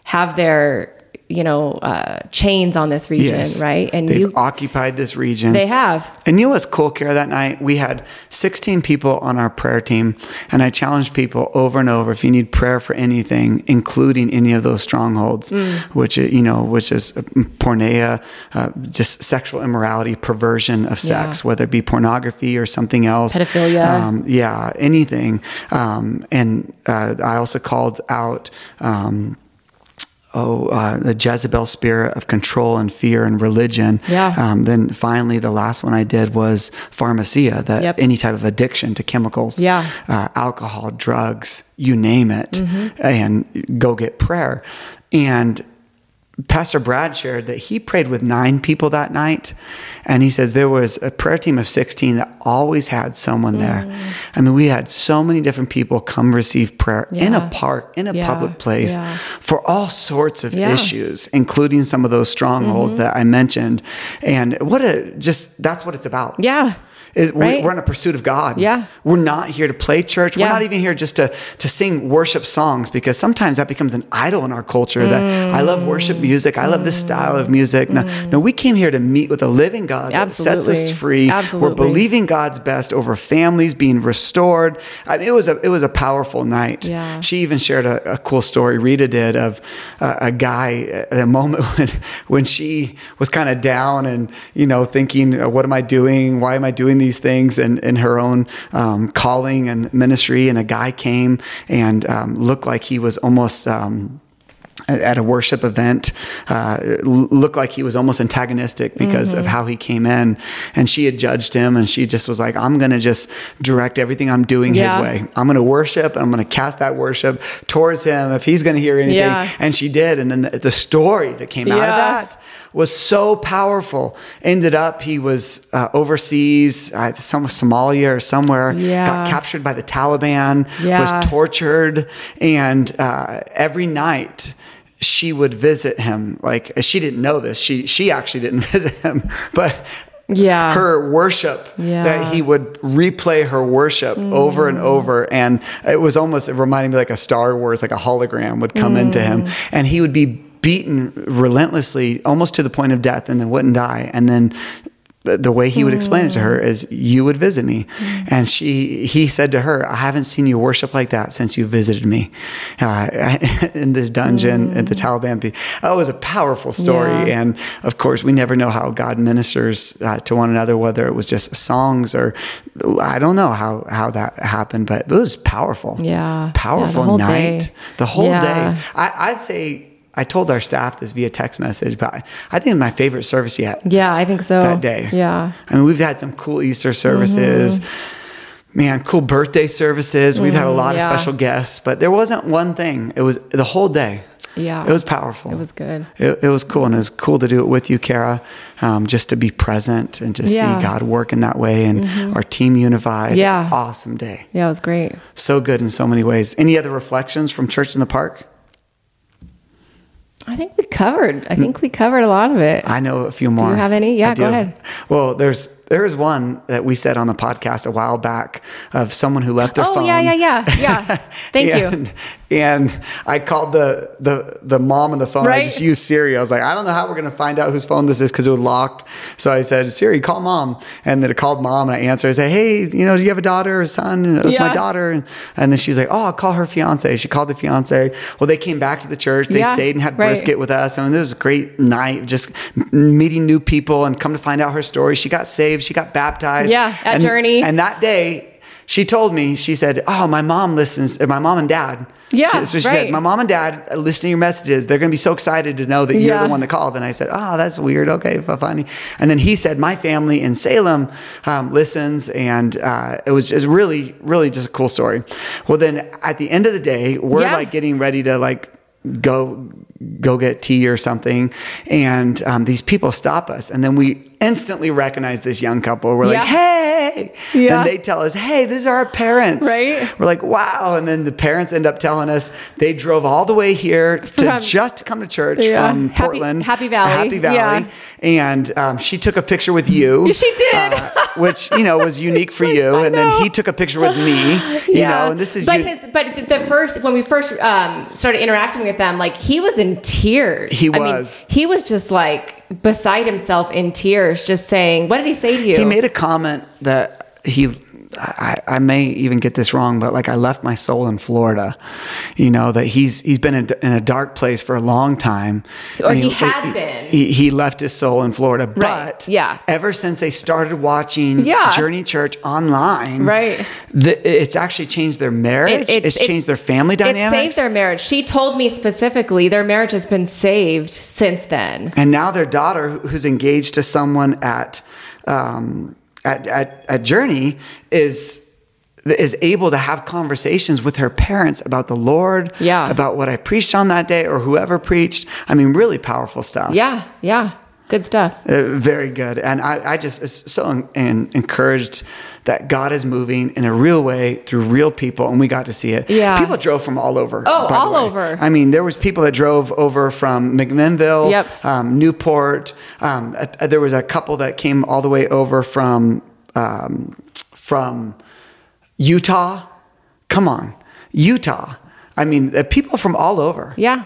have their you know uh, chains on this region, Yes, right? And they've you occupied this region. they have. And you know what's cool, Kara? That night we had 16 people on our prayer team, and I challenged people over and over: if you need prayer for anything, including any of those strongholds, Mm. which you know, which is porneia, uh, just sexual immorality, perversion of sex, Yeah. whether it be pornography or something else, Pedophilia. um, yeah, anything. Um, and uh, I also called out. Um, oh, uh, the Jezebel spirit of control and fear and religion. Yeah. Um, then finally, the last one I did was pharmakeia, that Yep. any type of addiction to chemicals, Yeah. Mm-hmm. uh, alcohol, drugs, you name it, and go get prayer. And Pastor Brad shared that he prayed with nine people that night. And he says there was a prayer team of 16 that always had someone there. Mm. I mean, we had so many different people come receive prayer in a park, in a Yeah. public place Yeah. for all sorts of Yeah. Mm-hmm. issues, including some of those strongholds that I mentioned. And what a just that's what it's about. Yeah. Is Right. We're in a pursuit of God. Yeah. We're not here to play church. We're not even here just to, to sing worship songs because sometimes that becomes an idol in our culture that I love worship music. I love this style of music. No, no, we came here to meet with a living God that sets us Absolutely. free. We're believing God's best over families being restored. I mean, it was a it was a powerful night. Yeah. She even shared a, a cool story. Rita did of uh, a guy at a moment (laughs) when when she was kind of down and you know thinking, what am I doing? Why am I doing these things? And in her own um, calling and ministry, and a guy came and um, looked like he was almost. Um, at a worship event uh, looked like he was almost antagonistic because Mm-hmm. of how he came in and she had judged him and she just was like i'm going to just direct everything i'm doing Yeah. his way i'm going to worship and i'm going to cast that worship towards him if he's going to hear anything Yeah. and she did and then the, the story that came out of that was so powerful ended up he was uh, overseas uh, some somalia or somewhere Yeah. got captured by the taliban Yeah. was tortured and uh, every night she would visit him like she didn't know this she she actually didn't (laughs) visit him but Yeah. her worship Yeah. that he would replay her worship over and mm. over and it was almost it reminded me like a star wars like a hologram would come into him mm. and he would be beaten relentlessly almost to the point of death and then wouldn't die and then the, way he would explain it to her is you would visit me. And she he said to her i haven't seen you worship like that since you visited me. Uh, (laughs) in this dungeon at the taliban pe- that was a powerful story. Yeah. and of course we never know how god ministers uh, to one another whether it was just songs or i don't know how how that happened but it was powerful. Yeah. Yeah, the powerful night. day. the whole Yeah. day I, i'd say I told our staff this via text message, but I, I think my favorite service yet Yeah, I think so. that day. Yeah. I mean, we've had some cool Easter services. Man, cool birthday services. We've had a lot yeah. of special guests, but there wasn't one thing. It was the whole day. Yeah. It was powerful. It was good. It, it was cool. And it was cool to do it with you, Kara, um, just to be present and to Yeah. Mm-hmm. see God work in that way and our team unified. Yeah. Awesome day. Yeah, it was great. So good in so many ways. Any other reflections from Church in the Park? I think we covered. I think we covered a lot of it. I know a few more. Do you have any? Yeah, go ahead. Well, there's there's one that we said on the podcast a while back of someone who left their oh phone. Oh yeah, yeah, yeah, yeah. (laughs) Thank and, you. And I called the the the mom on the phone. I just used Siri. I was like, I don't know how we're gonna find out whose phone this is because it was locked. So I said, Siri, call mom. And then it called mom, and I answered. I said, Hey, you know, do you have a daughter or a son? And it was my daughter. And, and then she's like, Oh, I'll call her fiance. She called the fiance. Well, they came back to the church. They Yeah, stayed and had right. brisket with us. I mean, it was a great night, just meeting new people and come to find out her story. She got saved. She got baptized. Yeah, at and, Journey. And that day, she told me, she said, Oh, my mom listens, my mom and dad. Yeah, She, so she right. said, My mom and dad listen to your messages. They're going to be so excited to know that you're Yeah. the one that called. And I said, Oh, that's weird. Okay, funny. And then he said, My family in Salem um, listens. And uh, it was just really, really just a cool story. Well, then at the end of the day, we're Yeah. like getting ready to like, go go get tea or something and um, these people stop us and then we instantly recognize this young couple we're Yeah. like hey Yeah. and they tell us hey these are our parents Right. we're like wow and then the parents end up telling us they drove all the way here to From- just to come to church Yeah. from Happy- portland Happy Valley. happy valley and um, she took a picture with you (laughs) She did. uh, which you know was unique for (laughs) you and then he took a picture with me (laughs) you know and this is but you- his but the first when we first um, started interacting with them like he was in tears He I mean, was. he was just like beside himself in tears just saying what did he say to you? He made a comment that he, I, I may even get this wrong, but like I left my soul in Florida. You know that he's he's been in, in a dark place for a long time. Or And he had been. He, he left his soul in Florida, but yeah. ever since they started watching Yeah. Journey Church online, Right. the, it's actually changed their marriage. It- it's, it- changed their family dynamics. it saved their marriage she told me specifically their marriage has been saved since then And now their daughter, who's engaged to someone at um, at, at at Journey, is is able to have conversations with her parents about the Lord, Yeah. about what I preached on that day or whoever preached. I mean, really powerful stuff. yeah yeah good stuff Uh, very good. And I, I just is so en- en- encouraged that God is moving in a real way through real people, and we got to see it. Yeah. People drove from all over. Oh, all over. I mean, there was people that drove over from McMinnville, Yep. um, Newport. Um, uh, there was a couple that came all the way over from um, from Utah. Come on, Utah. I mean, uh, people from all over yeah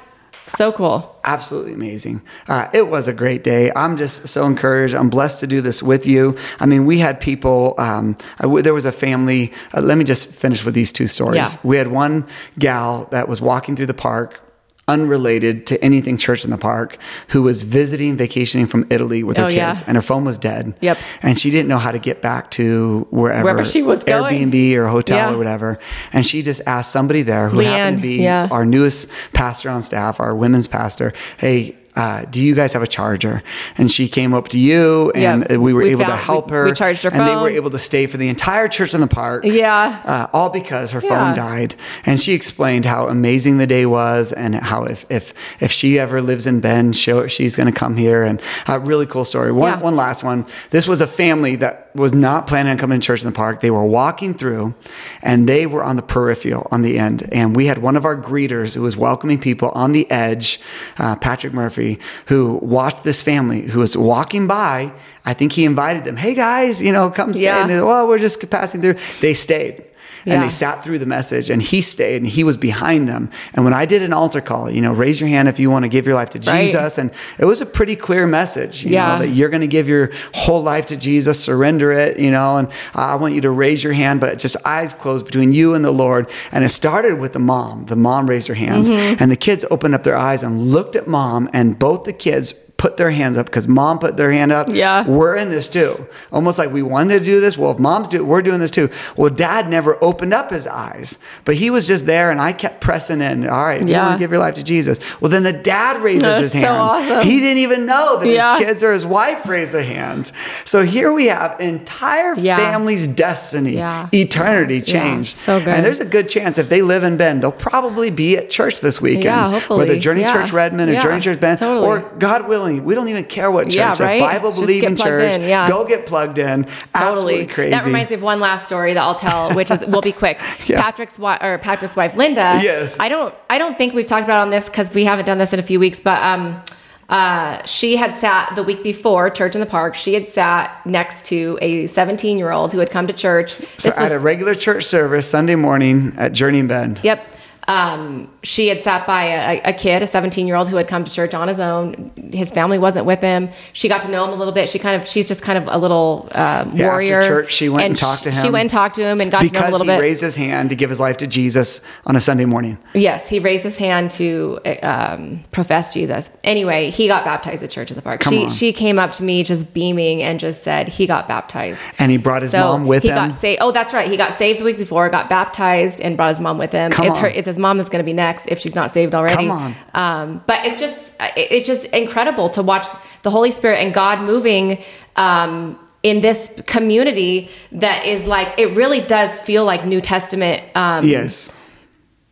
so cool absolutely amazing. Uh, it was a great day. I'm just so encouraged. I'm blessed to do this with you. I mean, we had people. Um, w- there was a family. Uh, let me just finish with these two stories. Yeah. We had one gal that was walking through the park. Unrelated to anything church in the park, who was visiting, vacationing from Italy with her Oh, kids, yeah. and her phone was dead. Yep. And she didn't know how to get back to wherever, Wherever she was going. Airbnb or hotel Yeah. or whatever. And she just asked somebody there who happened to be yeah. our newest pastor on staff, our women's pastor, hey, uh, do you guys have a charger? And she came up to you, and Yeah, we were we able to help her. we charged her and they were able to stay for the entire church in the park. Yeah. uh, all because her Yeah. phone died. And she explained how amazing the day was, and how if if if she ever lives in Bend, she'll, she's going to come here. And a really cool story. One Yeah. one last one. This was a family that was not planning on coming to church in the park. They were walking through, and they were on the peripheral on the end. And we had one of our greeters who was welcoming people on the edge, uh, Patrick Murphy, who watched this family who was walking by. I think he invited them. Hey guys, you know, come stay. Yeah. And they, well, we're just passing through. They stayed. And they sat through the message and he stayed and he was behind them. And when I did an altar call, you know, raise your hand if you want to give your life to Right. Jesus. And it was a pretty clear message, you Yeah. know, that you're going to give your whole life to Jesus, surrender it, you know, and I want you to raise your hand, but just eyes closed between you and the Lord. And it started with the mom. The mom raised her hands Mm-hmm. and the kids opened up their eyes and looked at mom and both the kids put their hands up because mom put their hand up. Yeah. We're in this too. Almost like we wanted to do this. Well, if mom's do it, we're doing this too. Well, dad never opened up his eyes, but he was just there and I kept pressing in. All right, if you Yeah. want to give your life to Jesus. Well, then the dad raises That's his so hand. awesome. He didn't even know that Yeah. his kids or his wife raised their hands. So here we have entire Yeah. family's destiny, Yeah. eternity changed. so good. And there's a good chance if they live in Bend, they'll probably be at church this weekend. Yeah, hopefully. Whether Journey Yeah. Church Redmond or Yeah, Journey Church Bend, totally. or God willing, we don't even care what church. Yeah, right? Bible believing church. in, yeah. Go get plugged in. Absolutely crazy. That reminds me of one last story that I'll tell, (laughs) which is will be quick. (laughs) Yeah. Patrick's wife or Patrick's wife, Linda. Yes. I don't I don't think we've talked about on this because we haven't done this in a few weeks, but um uh, she had sat the week before church in the park. She had sat next to a 17 year old who had come to church. So at a regular church service Sunday morning at Journey Bend. Yep. Um, she had sat by a, a kid, a 17 year old who had come to church on his own. His family wasn't with him. She got to know him a little bit. She kind of, she's just kind of a little um, Yeah, after warrior. church, she went and talked to him. She went and talked to him and got to know him a because he raised his hand to give his life to Jesus on a Sunday morning. Yes, he raised his hand to um, profess Jesus. Anyway, he got baptized at Church in the Park. Come she on. she came up to me just beaming and just said he got baptized. And he brought his So mom with he him. got saved. Oh, that's right. He got saved the week before, got baptized, and brought his mom with him. Come it's her. It's his mom that's going to be next if she's not saved already. Come on. Um, but it's just it- it's just incredible to watch the Holy Spirit and God moving. Um, in this community that is like it really does feel like New Testament um, yes.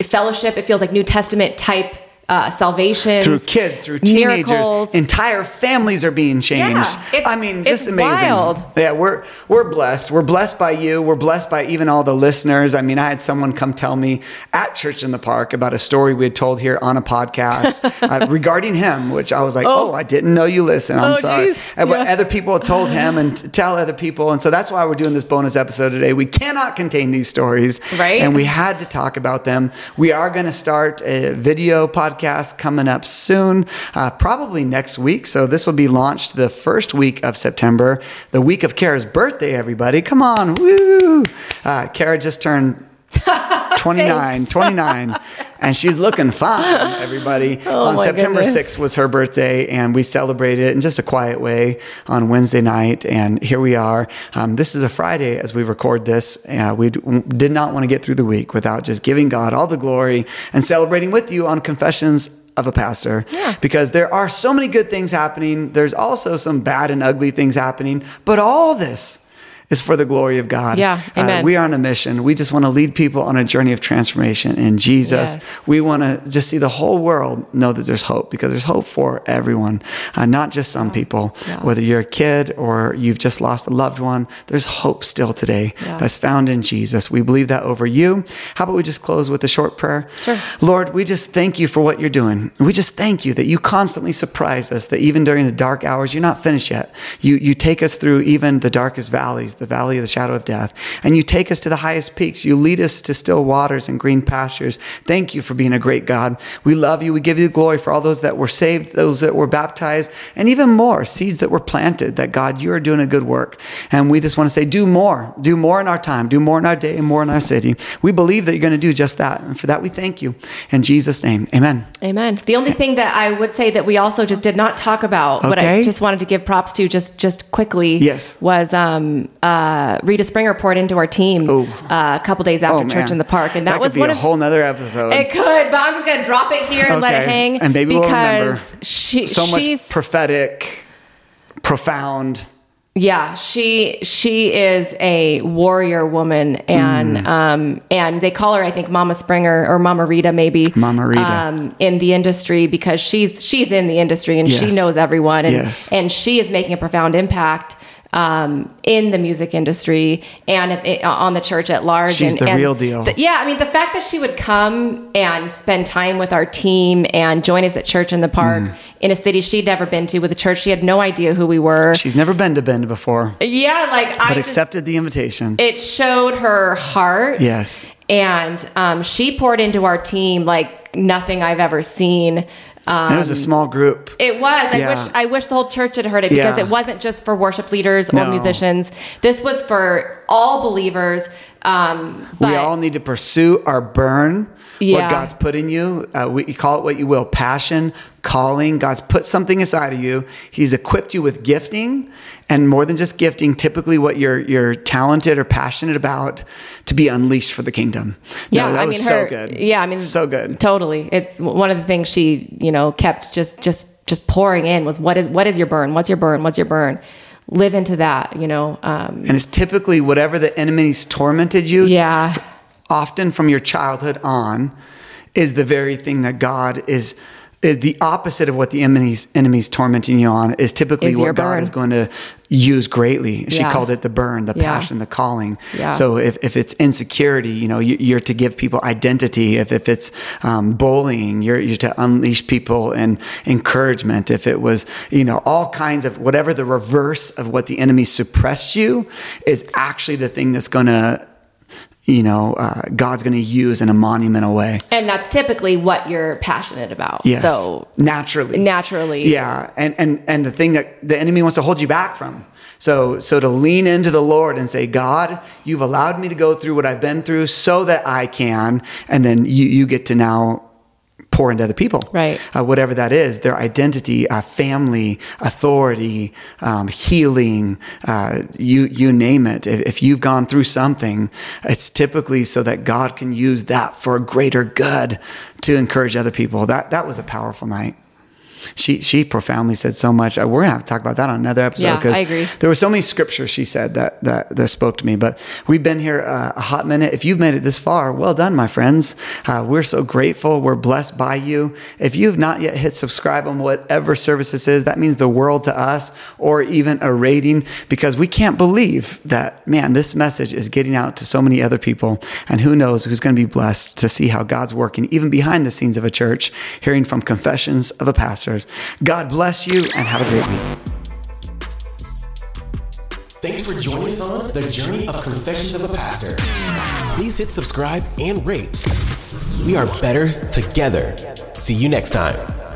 fellowship. It feels like New Testament type uh, salvation Through kids, through teenagers, miracles. entire families are being changed. Yeah, it's- I mean, just it's amazing. wild. Yeah, we're we're blessed. We're blessed by you. We're blessed by even all the listeners. I mean, I had someone come tell me at Church in the Park about a story we had told here on a podcast (laughs) uh, regarding him, which I was like, oh, Oh. I didn't know you listen. I'm Oh, sorry. geez. But Yeah. other people told him and tell other people, and so that's why we're doing this bonus episode today. We cannot contain these stories, Right. And we had to talk about them. We are going to start a video podcast coming up soon, uh, probably next week. So this will be launched the first week of September, the week of Kara's birthday. Everybody, come on, woo! Uh, Kara just turned (laughs) 29, 29, and she's looking fine. Everybody, (laughs) on September goodness. 6th was her birthday, and we celebrated it in just a quiet way on Wednesday night. And here we are. Um, this is a Friday as we record this. Uh, we d- did not want to get through the week without just giving God all the glory and celebrating with you on Confessions of a Pastor. Yeah. Because there are so many good things happening, there's also some bad and ugly things happening, but all this is for the glory of God. Yeah, Uh, we are on a mission. We just want to lead people on a journey of transformation in Jesus. Yes. We want to just see the whole world know that there's hope because there's hope for everyone, uh, not just some people. Yeah. Whether you're a kid or you've just lost a loved one, there's hope still today Yeah. that's found in Jesus. We believe that over you. How about we just close with a short prayer? Sure. Lord, we just thank you for what you're doing. We just thank you that you constantly surprise us, that even during the dark hours, you're not finished yet. You, you take us through even the darkest valleys, the valley of the shadow of death, and you take us to the highest peaks. You lead us to still waters and green pastures. Thank you for being a great God. We love you. We give you glory for all those that were saved, those that were baptized, and even more seeds that were planted, that God, you are doing a good work. And we just want to say, do more. Do more in our time. Do more in our day and more in our city. We believe that you're going to do just that. And for that, we thank you. In Jesus' name, amen. Amen. The only thing that I would say that we also just did not talk about, what I just wanted to give props to just just quickly, Yes. was um, uh, Rita Springer poured into our team Oh. uh, a couple days after Oh, church in the park, and that, could was be one a of whole nother episode. it could, but I'm just gonna drop it here and let it hang, And maybe we'll remember. she so much prophetic, profound. Yeah, she she is a warrior woman, and Mm. um and they call her I think Mama Springer or Mama Rita maybe Mama Rita. um in the industry because she's she's in the industry and she knows everyone and Yes. and she is making a profound impact um in the music industry and it, on the church at large. She's and, the and real deal. the- yeah, I mean the fact that she would come and spend time with our team and join us at church in the park Mm. in a city she'd never been to with a church she had no idea who we were. She's never been to Bend before, Yeah, like I but just- accepted the invitation. it showed her heart. Yes. And um, she poured into our team like nothing I've ever seen. Um, and it was a small group. it was. I Yeah. wish I wish the whole church had heard it because Yeah. it wasn't just for worship leaders or No. musicians. This was for all believers. Um, but we all need to pursue our burn, Yeah. what God's put in you. Uh, we you call it what you will passion, calling. God's put something inside of you. He's equipped you with gifting, and more than just gifting, typically what you're you're talented or passionate about to be unleashed for the kingdom. No, yeah, that I was mean, so her, good. Yeah, I mean, so good. Totally, it's one of the things she, you know, kept just just just pouring in was what is what is your burn? What's your burn? What's your burn? Live into that, you know. Um, And it's typically whatever the enemy's tormented you. yeah, often from your childhood on is the very thing that God is the opposite of what the enemy's enemies tormenting you on is typically Is what God burn. is going to use greatly. She Yeah. called it the burn, the Yeah. passion, the calling. Yeah. So if, if it's insecurity, you know, you, you're to give people identity. If, if it's um, bullying, you're, you're to unleash people and encouragement. If it was, you know, all kinds of whatever the reverse of what the enemy suppressed you is actually the thing that's going to you know, uh, God's going to use in a monumental way. And that's typically what you're passionate about. Yes. So naturally. naturally. Yeah. And, and, and the thing that the enemy wants to hold you back from. So, so to lean into the Lord and say, God, you've allowed me to go through what I've been through so that I can. And then you, you get to now pour into other people. Right. Uh, whatever that is, their identity, uh, family, authority, um, healing, uh, you, you name it. If, if you've gone through something, it's typically so that God can use that for a greater good to encourage other people. That, that was a powerful night she she profoundly said so much. Uh, we're gonna have to talk about that on another episode because I agree. there were so many scriptures she said that that that spoke to me. But we've been here uh, a hot minute. If you've made it this far, well done, my friends. Uh, we're so grateful. We're blessed by you. If you've not yet hit subscribe on whatever service this is, that means the world to us, or even a rating because we can't believe that man, this message is getting out to so many other people, and who knows who's going to be blessed to see how God's working even behind the scenes of a church, hearing from confessions of a pastor. God bless you and have a great week. Thanks for joining us on the journey of Confessions of a Pastor. Please hit subscribe and rate. We are better together. See you next time.